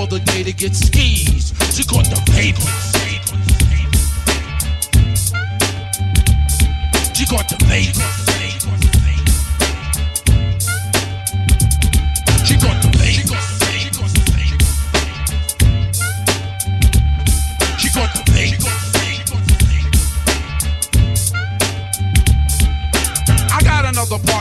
for the day to get skis. She caught the vapors. She caught the vapors.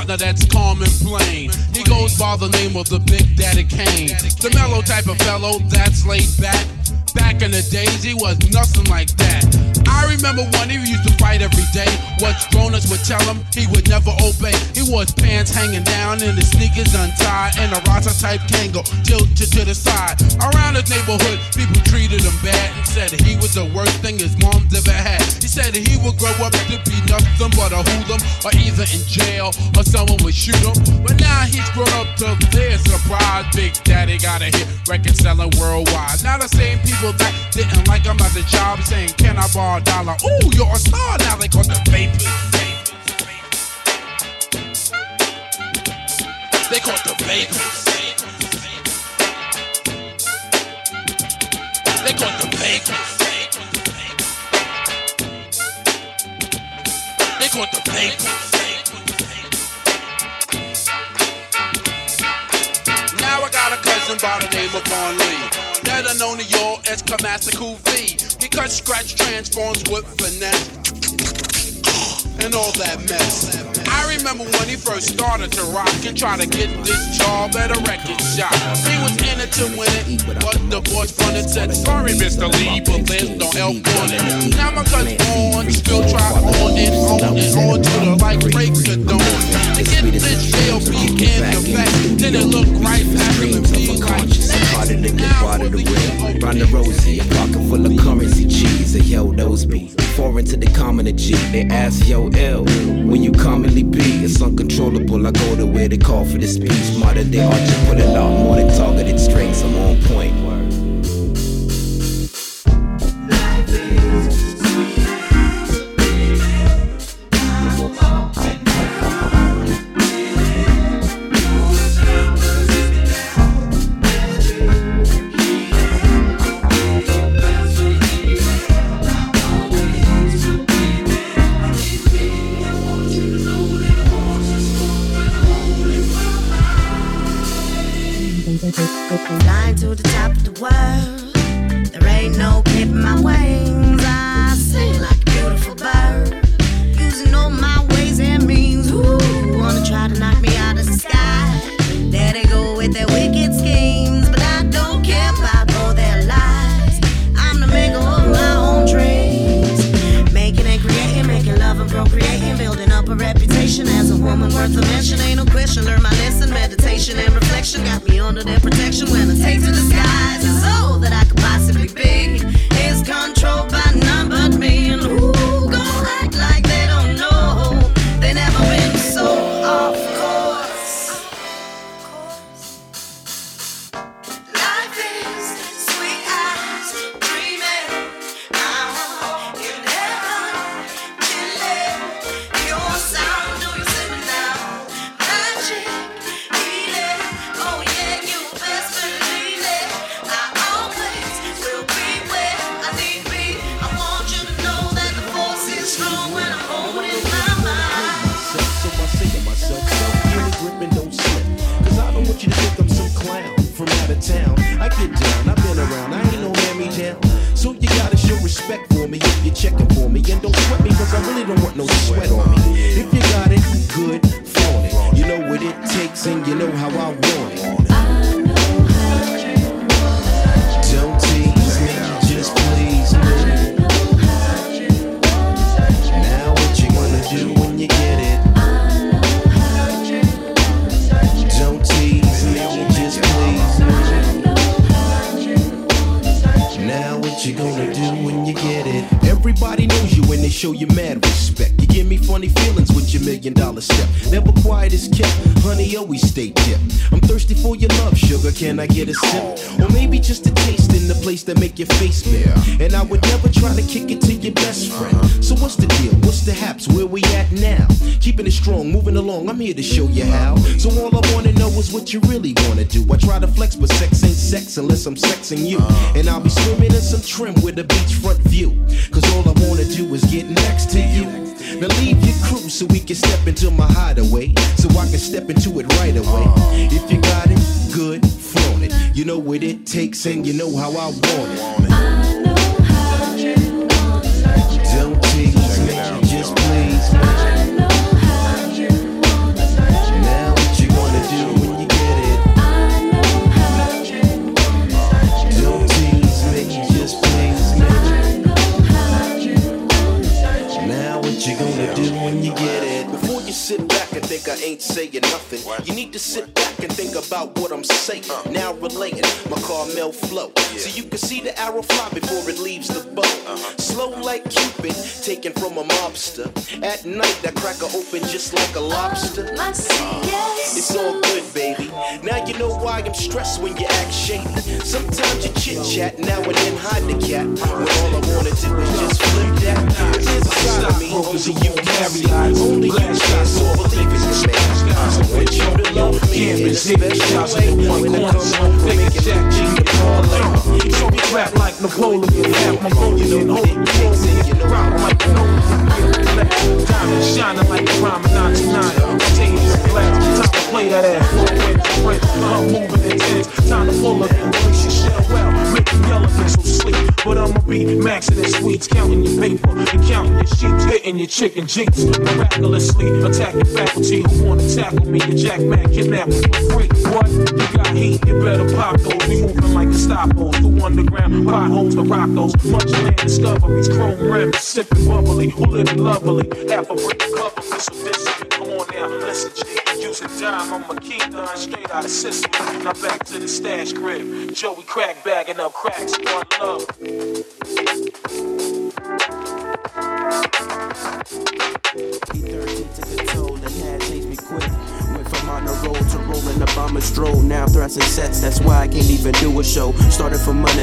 Partner that's calm and plain. He goes by the name of the Big Daddy Kane. The mellow type of fellow that's laid back. Back in the days, he was nothing like that. I remember when he used to fight every day. What grown-ups would tell him, he would never obey. He wore his pants hanging down and his sneakers untied, and a Rasta type Kangol tilted to the side. Around his neighborhood, people treated him bad and said he was the worst thing his mom's ever had. He said he would grow up to be nothing but a hoodlum, or either in jail or someone would shoot him. But now he's grown up to their surprise. Big Daddy got a hit record selling worldwide. Now the same people that didn't like him as a job saying, Can I borrow a dollar? Ooh, you're a star now. They call the vapors. They call the vapors. They call the vapors. They call the vapors. Cousin by the name of Vaughn Lee. Better known to y'all as Kamasiku V. Cuts, scratch, transforms with finesse. And all that mess. I remember when he first started to rock and try to get this job at a record shop. He was in it to win it, but the boss fronted said, Sorry, Mr. Lee, but there's no help on it. Now my cousin on, still try on and on and on to the like breaks of dawn. To get this JLP in effect, then it look right past him and be like, Harder to get water to red. Round the rosy, a pocket full of currency cheese. And yo, those be foreign to the common G. They ask, yo, L, when you commonly be, it's uncontrollable. I go to where they call for the speech. Modern day archer put a lot more than targeted strings. I'm Flying to the top of the world. There ain't no clipping my wings. I sing like worth a mention. Ain't no question. Learn my lesson. Meditation and reflection got me under their protection. When I take to the skies, it's all that I could possibly be. You're checking for me. And don't sweat me, cause I really don't want no sweat on me. If you got it, good, flaunt it. You know what it takes and you know how I want it. To do when you get it? Everybody knows you and they show you mad respect. You give me funny feelings with your million dollar step. Never quiet as kept, honey, always stay tip. I'm thirsty for your love, sugar. Can I get a sip? Or maybe just a taste in the place that make your face bare. And I would never try to kick it to your best friend. Uh-huh. So what's the deal? What's the haps? Where we at now? Keeping it strong, moving along. I'm here to show you how. So all I wanna know is what you really wanna do. I try to flex, but sex ain't sex unless I'm sexing you. Uh-huh. And I'll be swimming in some trim with a beachfront view. Cause all I wanna do is get next to you. Now leave your crew so we can step into my hideaway. So I can step into it right away. If you got it, good, flaunt it. You know what it takes and you know how I want it. You need to sit back and think about what I'm saying. Uh. Now relating my Carmel flow, so you can see the arrow fly before it leaves the bow. Uh-huh. Slow like Cupid, taken from a mobster. At night, that cracker open just like a lobster. Oh, I see yes. It's all good, baby. Now you know why I'm stressed when you act shady. Sometimes you chit chat, now and then hide the cat. When all I wanna do is just flip that. There's a side of me only you can see. Only you can so believe in your man. I want you to love me in a special way. When I come home from making that G to parlay. So we rap like Napoleon, half Mongolian, You know hold what it takes and you know rock how Shining like prime 99, change time to play that ass, intense, time to and release your shell well, make them yell and so sleep, but I'ma be maxing the sweets, counting your paper, and counting your sheets, hitting your chicken jeeps, miraculously attacking faculty who wanna tackle me, the jack man kidnapped for free, what? You got heat, you better pop those, we moving like Gestapos, through underground potholes, the rock those, much land discoveries, chrome rims, sipping bubbly, who living lovely, half a brick cover, so this come on now, listen G, using dime, I'ma keep done straight out of Sicily, now back to the stash crib, Joey crack bagging up cracks, one love. P13 took a toll and had changed me quick. Went from on the road to rolling on my stroll. Now I'm thrusting sets, that's why I can't even do a show. Started from underneath,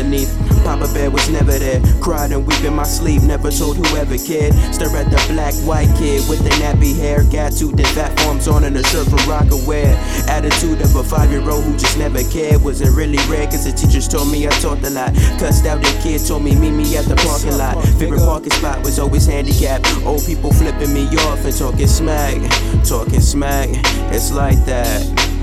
Papa Bear was never there. Cried and weep in my sleep, never told whoever cared. Stare at the black white kid with the nappy hair. Got two the fat forms on and a shirt from Rockaware. Attitude of a five year old who just never cared. Wasn't really rare, cause the teachers told me I talked a lot. Cussed out the kid, told me meet me at the parking lot. Favorite parking spot was always handicapped. Old people flipping me off and talking smack. Talking smack, it's like that.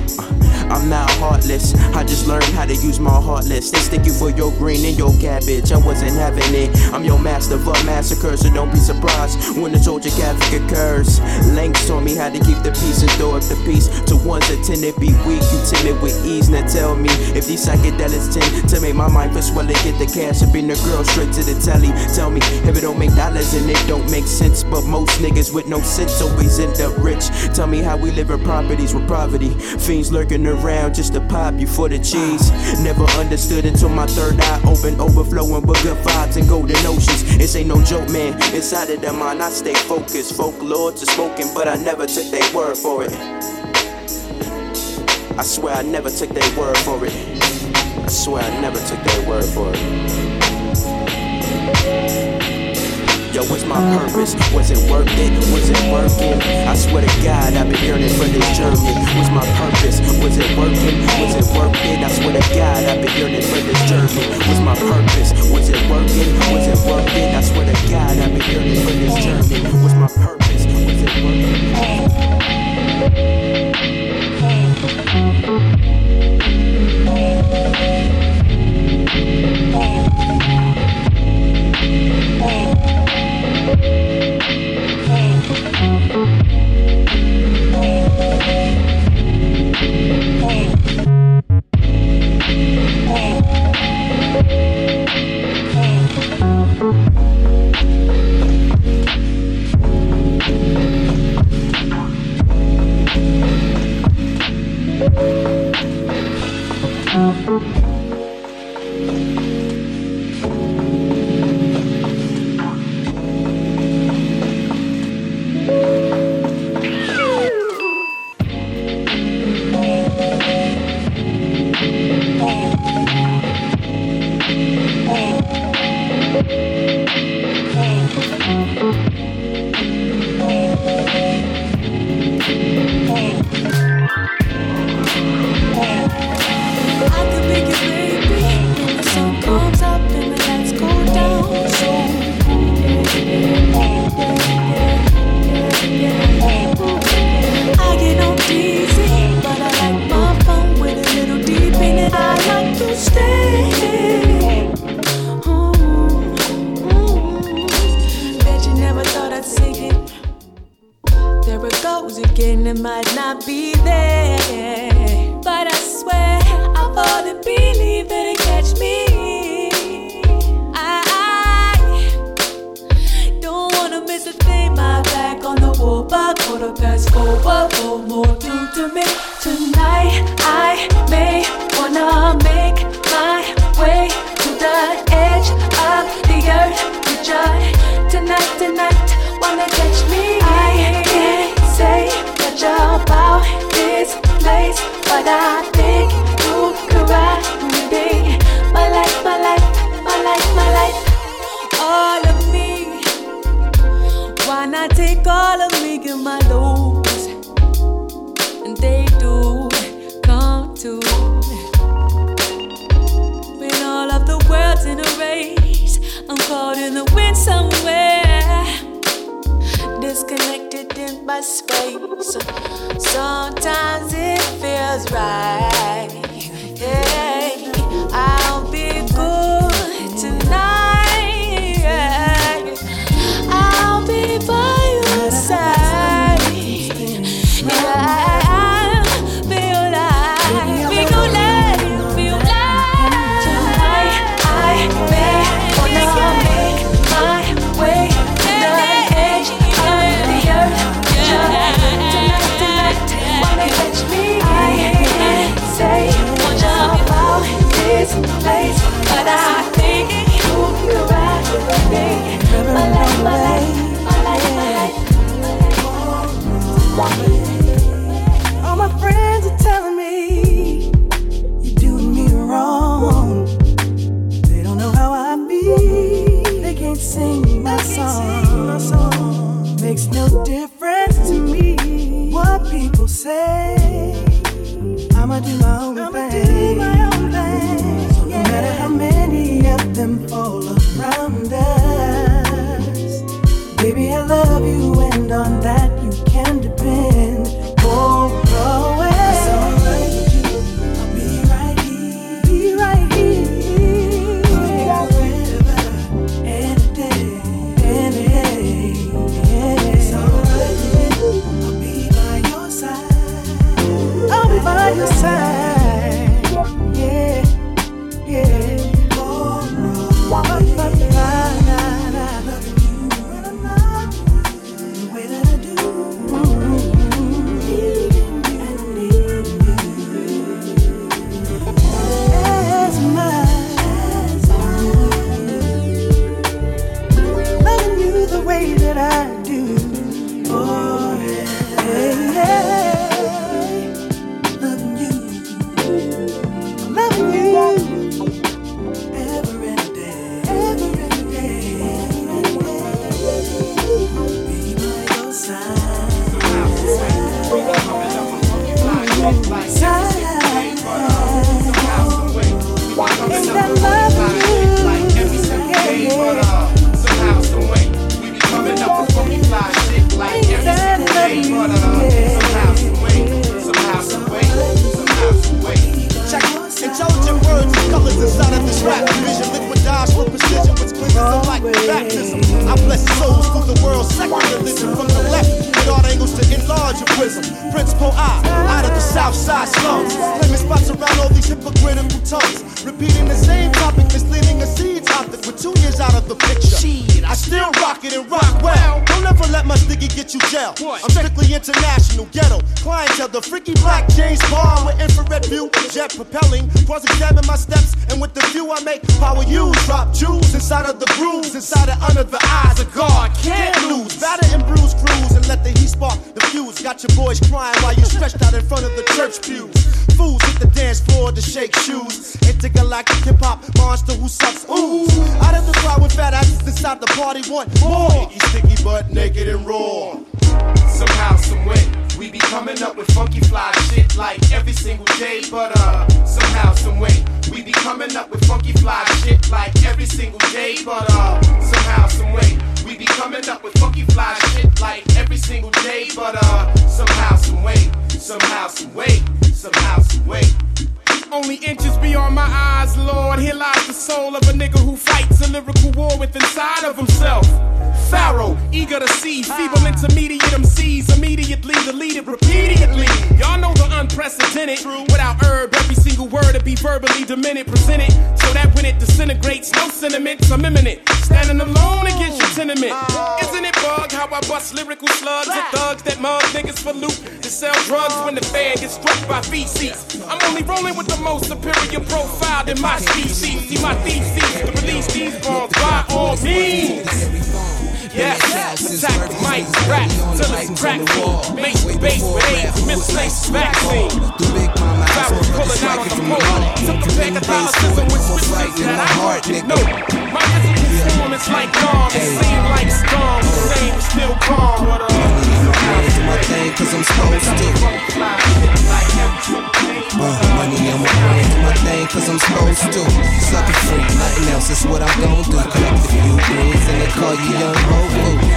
I'm not heartless. I just learned how to use my heartless. They stick you for your green and your cabbage. I wasn't having it. I'm your master of massacre, so don't be surprised when the soldier Catholic occurs. Lanks taught me how to keep the peace and throw up the peace. To ones that tend to be weak, you timid with ease. Now tell me if these psychedelics tend to make my mind feel swell and get the cash and bring the girl straight to the telly. Tell me if it don't make dollars and it don't make sense. But most niggas with no sense always end up rich. Tell me how we live in properties with poverty. Fiends lurking around just to pop you for the cheese. Never understood until my third eye open, overflowing with good vibes and golden oceans. This ain't no joke, man. Inside of the mind, I stay focused. Folklore to spoken, but I never took their word for it. I swear I never took their word for it. I swear I never took their word for it. Yo, what's my purpose? Was it worth it? Was it working? I swear to God, I've been yearning for this journey. What's my purpose? Was it working? Was it worth it? I swear to God, I've been yearning for this journey. What's my purpose? Was it working? Was it worth it? I swear to God, I've been yearning for this journey. What's my purpose? Was it working? Colors inside of this rap. Vision liquidized for which cleanses like baptism. I bless souls through the world's second religion from the left. Art angles to enlarge your prism. Principal I, out of the south side slums. Claiming spots around all these hypocritical tongues. Repeating the same topic, misleading a seeds optic with two years out of the picture. I still rock it and rock well. Don't ever let my sticky get you gel. I'm strictly international, ghetto. Clientele, the freaky black James Bond with infrared view, jet propelling. Cross examine my steps, and with the view I make, power use. Drop jewels inside of the grooves, inside of under the eyes of God. Can't lose. Batter and bruise crews, and let the heat spark the fuse. Got your boys crying while you stretched out in front of the church pews. Fools hit the dance floor to shake shoes. Intergalactic hip hop monster who sucks ooze. Out of the crowd with fat asses inside the party want more. Icky, sticky, butt naked and raw. Somehow, some way, we be coming up with funky fly shit like every single day. But uh, somehow, some way, we be coming up with funky fly shit like every single day. But uh, somehow, some way, we be coming up with funky fly shit like every single day. But uh, somehow, some way, somehow, some way, somehow, some way. Only inches beyond my eyes, Lord. Here lies the soul of a nigga who fights a lyrical war with inside of himself. Pharaoh, eager to see, feeble intermediate MCs immediately deleted repeatedly. Y'all know the unprecedented. Without every single word to be verbally demented, presented so that when it disintegrates, no sentiments are imminent. Standing alone against your tenement. Isn't it bug how I bust lyrical slugs at thugs that mug niggas for loot to sell drugs when the fan gets struck by feces? I'm only rolling with the most superior profile in my species. See my thesis to release these bombs by all means. Yes. Attack the mic, rap, till it's crack fiend. Make bass with AIDS, misplaced vaccine. Barrels pulling out on. The pole. Took a bag of dollars, sizzle with switches that I heart. No, my is like dawn. It seemed like storm. The rain is still calm. What up? my thing cause I'm supposed to. Uh, money on my brain, do my thing cause I'm supposed to. Sucker free, nothing else, is what I'm gon' do. Collect a few greens and they call you young Whole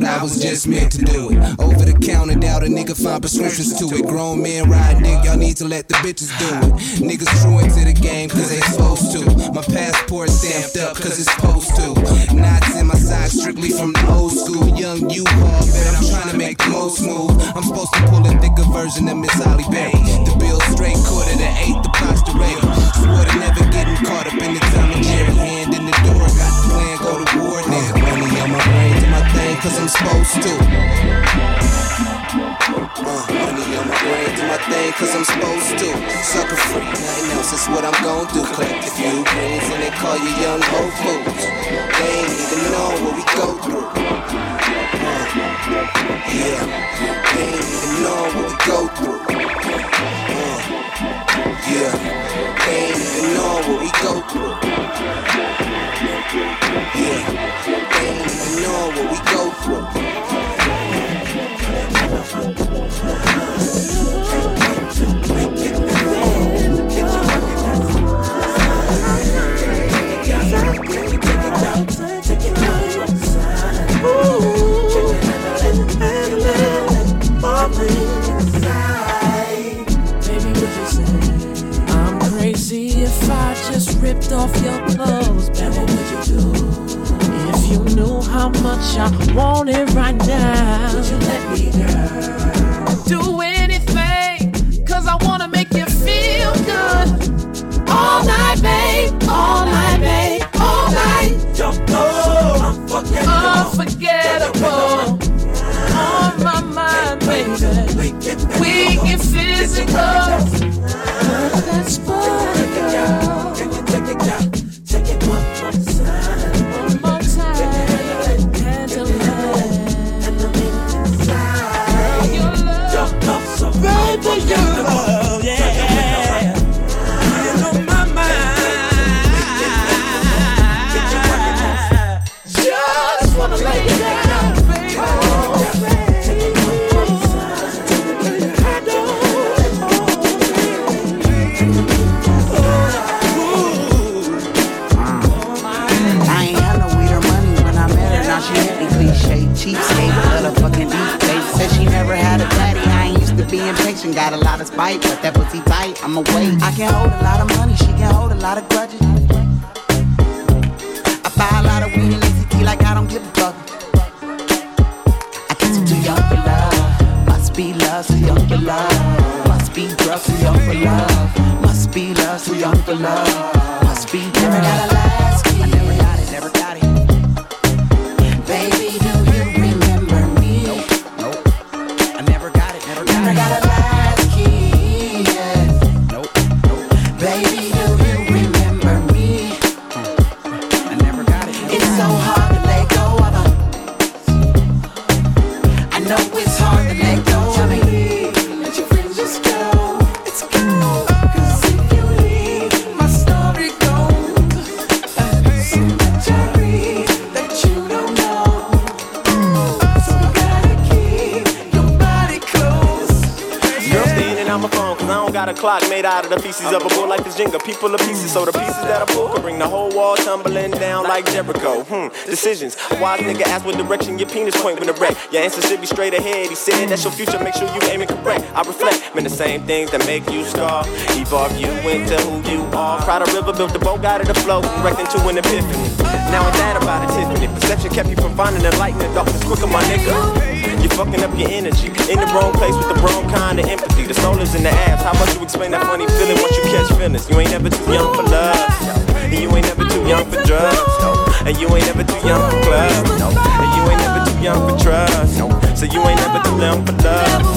mixed I was just meant to do it. Over the counter, doubt a nigga find prescriptions to it. Grown men ride dick, y'all need to let the bitches do it. Niggas true into the game cause they supposed to. My passport stamped up cause it's supposed to. Knots in my socks strictly from the old school. Young U-Haul, bet I'm trying to make the most move. I'm supposed to pull a thicker version of Miss Halle Berry. The bill straight quarter to eight, the postulator. Swore to never getting caught up in the time of Jerry. Hand in the door, got the plan, go to war, nigga. Thing cause I'm supposed to. Uh, money on my brain, do my thing cause I'm supposed to. Sucker free, nothing else is what I'm gon' do. Collect a few greens and they call you young Whole Foods. They ain't even know what we go through. Uh, yeah, they ain't even know what we go through. Uh, yeah, they ain't even know what we go through. Off your clothes, baby. What would you do? If you knew how much I want it right now, would you let me, cliche. a fucking deep face. Said she never had a daddy. I ain't used to being patient. Got a lot of spite, but that pussy tight. I'm away. I can hold a lot of money. She can hold a lot of grudges. I buy a lot of weed and lazy tea like I don't give a fuck. I guess I'm too young for love. Must be love, too young for love. Must be drugs, too young for love. Must be love, too young for love. Must be drugs. Never got a last. I clock made out of the pieces of a bull like this Jenga. People are pieces, so the pieces that I pull can bring the whole wall tumbling down like Jericho. Hmm, decisions. A wise nigga ask what direction your penis point when the wreck. Your answer should be straight ahead. He said that's your future, make sure you aiming correct. I reflect, man, the same things that make you scar. Evolve you into who you are. Cried a river, built the boat, got it afloat, wrecked into an epiphany. Now it's that about a Tiffany. Perception kept you from finding the light in the darkness quicker, my nigga. You're fucking up your energy. In the wrong place with the wrong kind of empathy. The soul is in the abs. How much you explain that funny feeling once you catch feelings? You ain't never too young for love. And you ain't never too young for drugs. And you ain't never too young for clubs. And you ain't never too young for trust. So you ain't never too young for love.